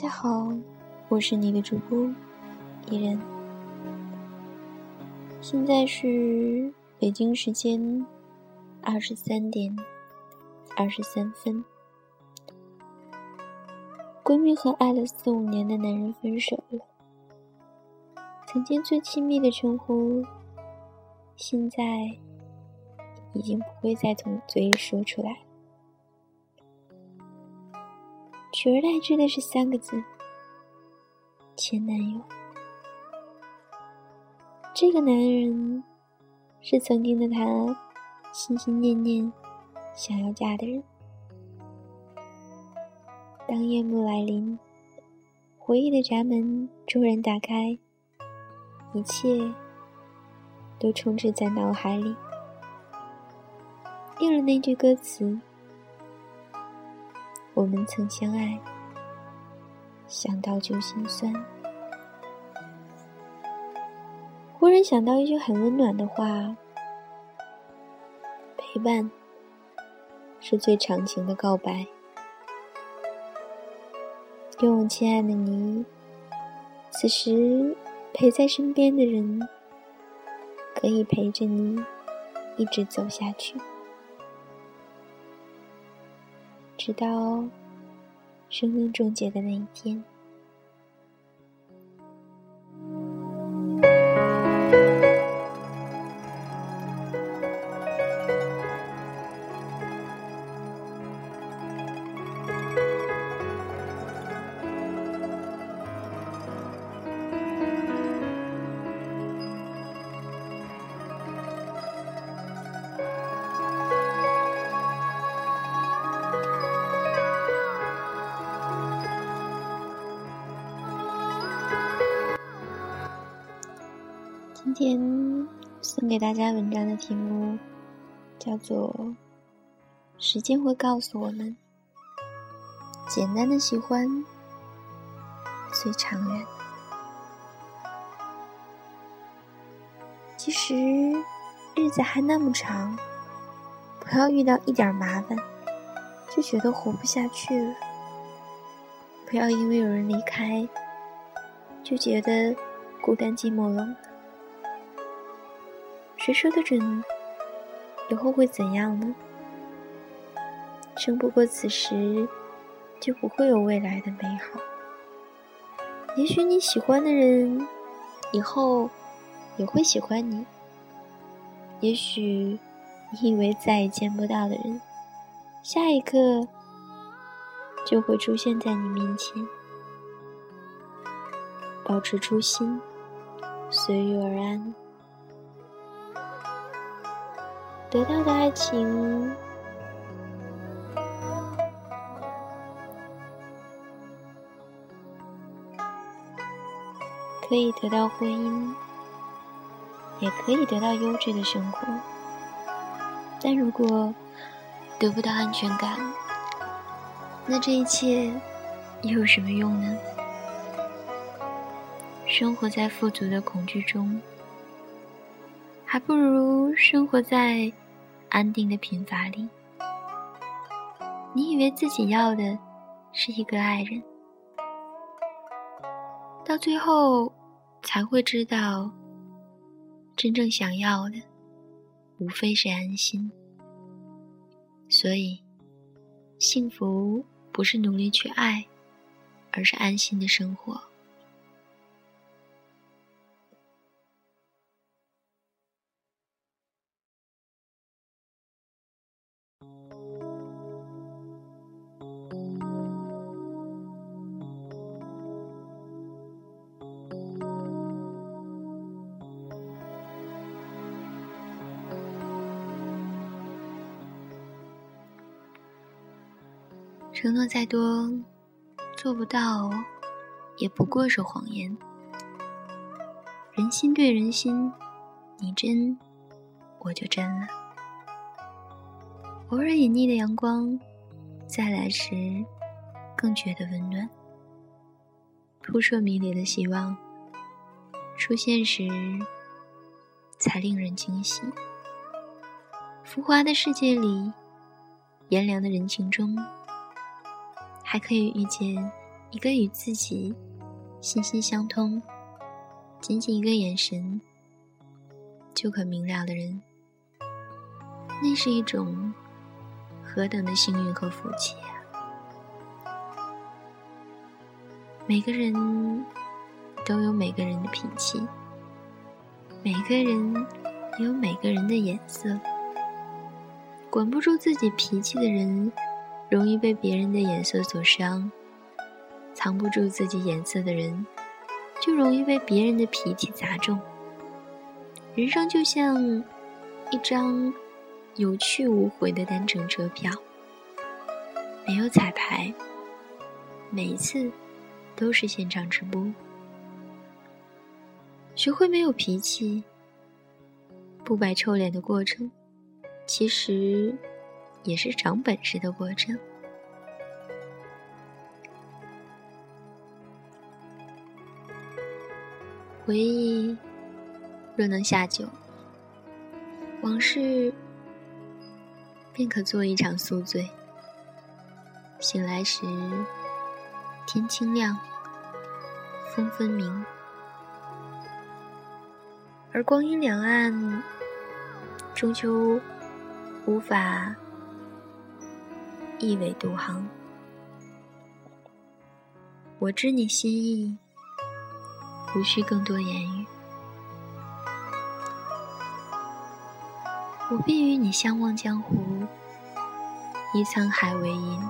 大家好，我是你的主播伊人。现在是北京时间二十三点二十三分。闺蜜和爱了四五年的男人分手了，曾经最亲密的称呼，现在已经不会再从嘴里说出来。取而代之的是三个字：前男友。这个男人是曾经的她心心念念想要嫁的人。当夜幕来临，回忆的闸门骤然打开，一切都充斥在脑海里，应了那句歌词。我们曾相爱，想到就心酸。忽然想到一句很温暖的话：陪伴是最长情的告白。愿我亲爱的你，此时陪在身边的人，可以陪着你一直走下去。直到生命终结的那一天。今天送给大家文章的题目叫做《时间会告诉我们，简单的喜欢最长远》。其实日子还那么长，不要遇到一点麻烦就觉得活不下去了；不要因为有人离开就觉得孤单寂寞冷。谁说的准呢？以后会怎样呢？撑不过此时，就不会有未来的美好。也许你喜欢的人，以后也会喜欢你；也许你以为再也见不到的人，下一刻就会出现在你面前。保持初心，随遇而安。得到的爱情，可以得到婚姻，也可以得到优质的生活。但如果得不到安全感，那这一切又有什么用呢？生活在富足的恐惧中。还不如生活在安定的贫乏里。你以为自己要的是一个爱人，到最后才会知道，真正想要的无非是安心。所以，幸福不是努力去爱，而是安心的生活。承诺再多，做不到，也不过是谎言。人心对人心，你真，我就真了。偶尔隐匿的阳光，再来时更觉得温暖。扑朔迷离的希望，出现时才令人惊喜。浮华的世界里，炎凉的人情中。还可以遇见一个与自己心心相通、仅仅一个眼神就可明了的人，那是一种何等的幸运和福气啊！每个人都有每个人的脾气，每个人有每个人的眼色。管不住自己脾气的人，容易被别人的眼色所伤；藏不住自己眼色的人，就容易被别人的脾气砸中。人生就像一张有去无回的单程车票，没有彩排，每一次都是现场直播。学会没有脾气、不摆臭脸的过程。其实，也是长本事的过程。回忆若能下酒，往事便可做一场宿醉。醒来时，天清亮，风分明，而光阴两岸，终究。无法一苇渡航。我知你心意，无需更多言语。我便与你相忘江湖，以沧海为银。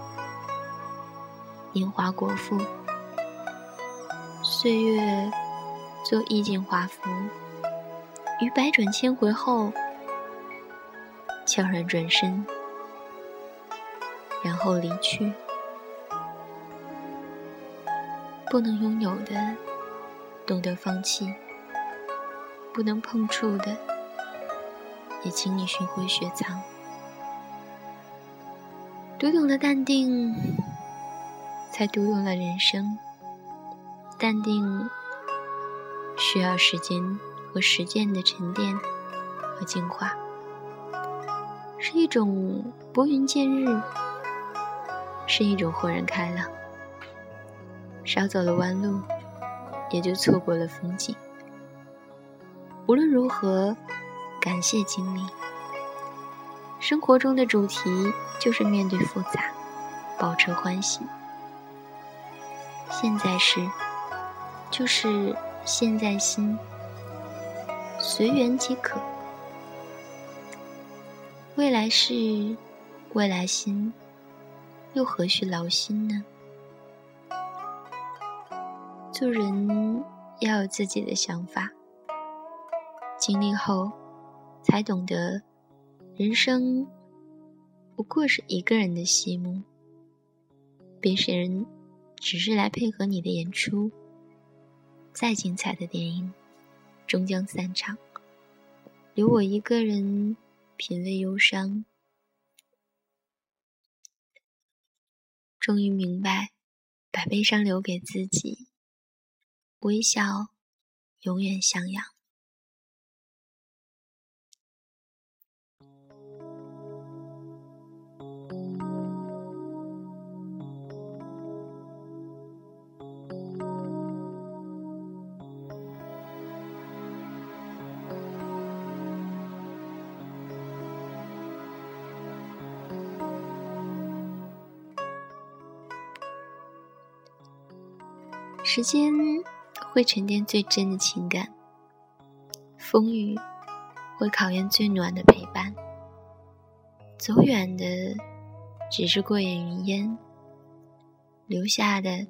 年华果腹，岁月做衣锦华服，于百转千回后。悄然转身，然后离去。不能拥有的，懂得放弃；不能碰触的，也请你寻回雪藏。读懂了淡定，才读懂了人生。淡定需要时间和实践的沉淀和净化。是一种拨云见日，是一种豁然开朗。少走了弯路，也就错过了风景。无论如何，感谢经历。生活中的主题就是面对复杂，保持欢喜。现在是，就是现在心，随缘即可。未来是，未来心，又何须劳心呢？做人要有自己的想法，经历后才懂得，人生不过是一个人的戏目，别人只是来配合你的演出。再精彩的电影，终将散场，留我一个人。品味忧伤，终于明白，把悲伤留给自己，微笑永远向阳。时间会沉淀最真的情感，风雨会考验最暖的陪伴。走远的只是过眼云烟，留下的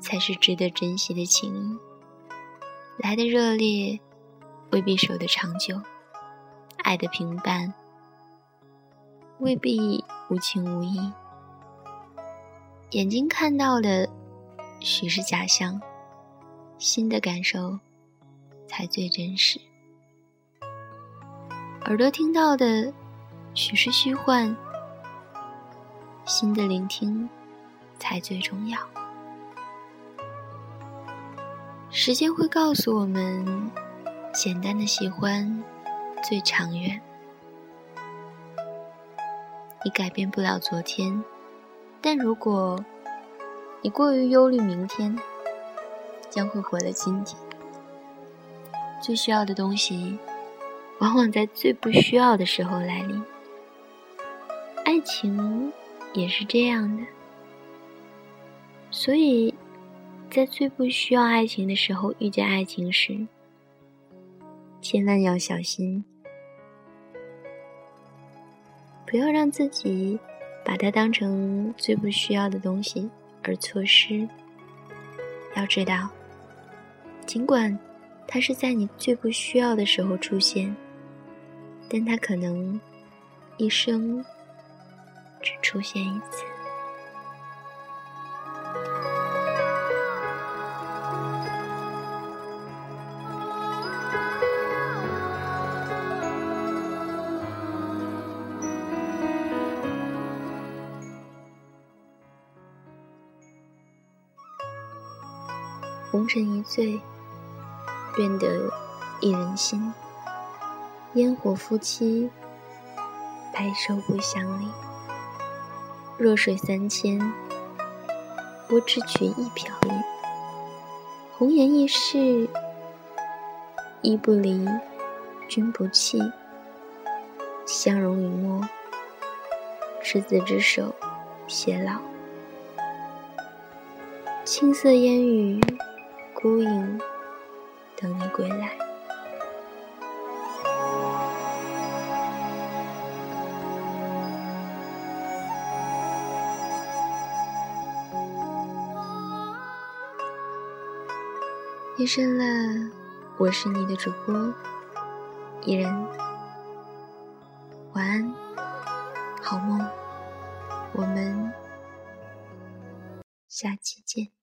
才是值得珍惜的情谊。来的热烈未必守得长久，爱的平淡未必无情无义。眼睛看到的。许是假象，心的感受才最真实；耳朵听到的许是虚幻，心的聆听才最重要。时间会告诉我们，简单的喜欢最长远。你改变不了昨天，但如果。你过于忧虑明天，将会毁了今天。最需要的东西，往往在最不需要的时候来临。爱情也是这样的，所以，在最不需要爱情的时候遇见爱情时，千万要小心，不要让自己把它当成最不需要的东西。而错失。要知道，尽管他是在你最不需要的时候出现，但他可能一生只出现一次。红尘一醉，愿得一人心。烟火夫妻，白首不相离。弱水三千，我只取一瓢饮。红颜易逝，衣不离，君不弃。相濡以沫，执子之手，偕老。青色烟雨。孤影，等你归来。夜深了，我是你的主播伊人，晚安，好梦，我们下期见。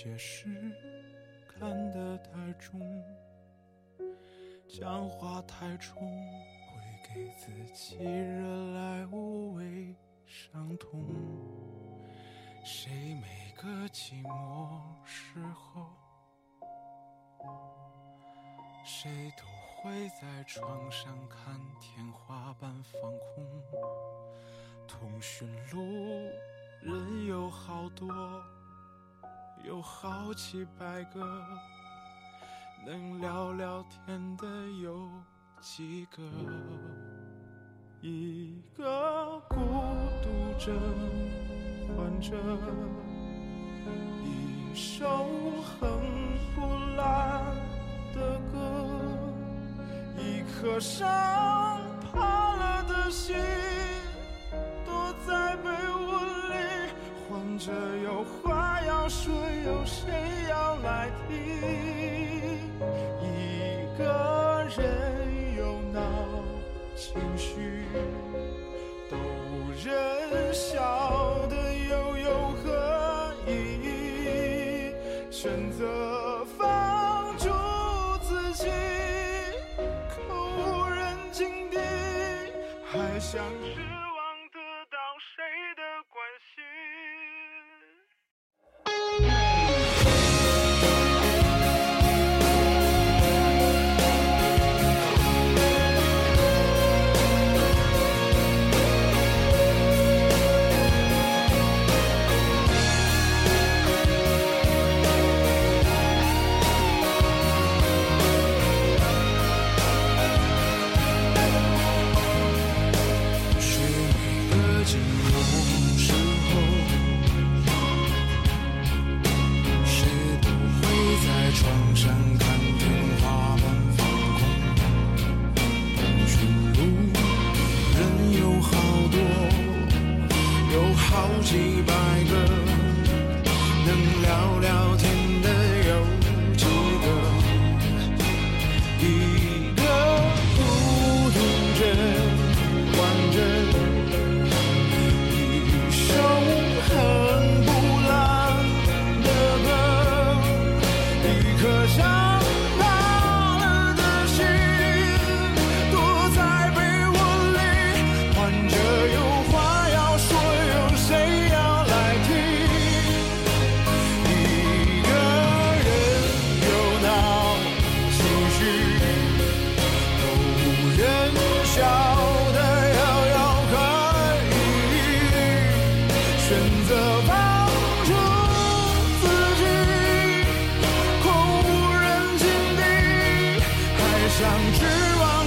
些事看得太重，讲话太重，会给自己惹来无谓伤痛。谁每个寂寞时候，谁都会在床上看天花板放空。通讯录人有好多，有好几百个，能聊聊天的有几个？一个孤独症患者，一首哼不烂的歌，一颗伤有谁要来听？一个人有闹情绪，都忍笑的又有何意义？选择放逐自己，口无人井底，还想。show. 想指望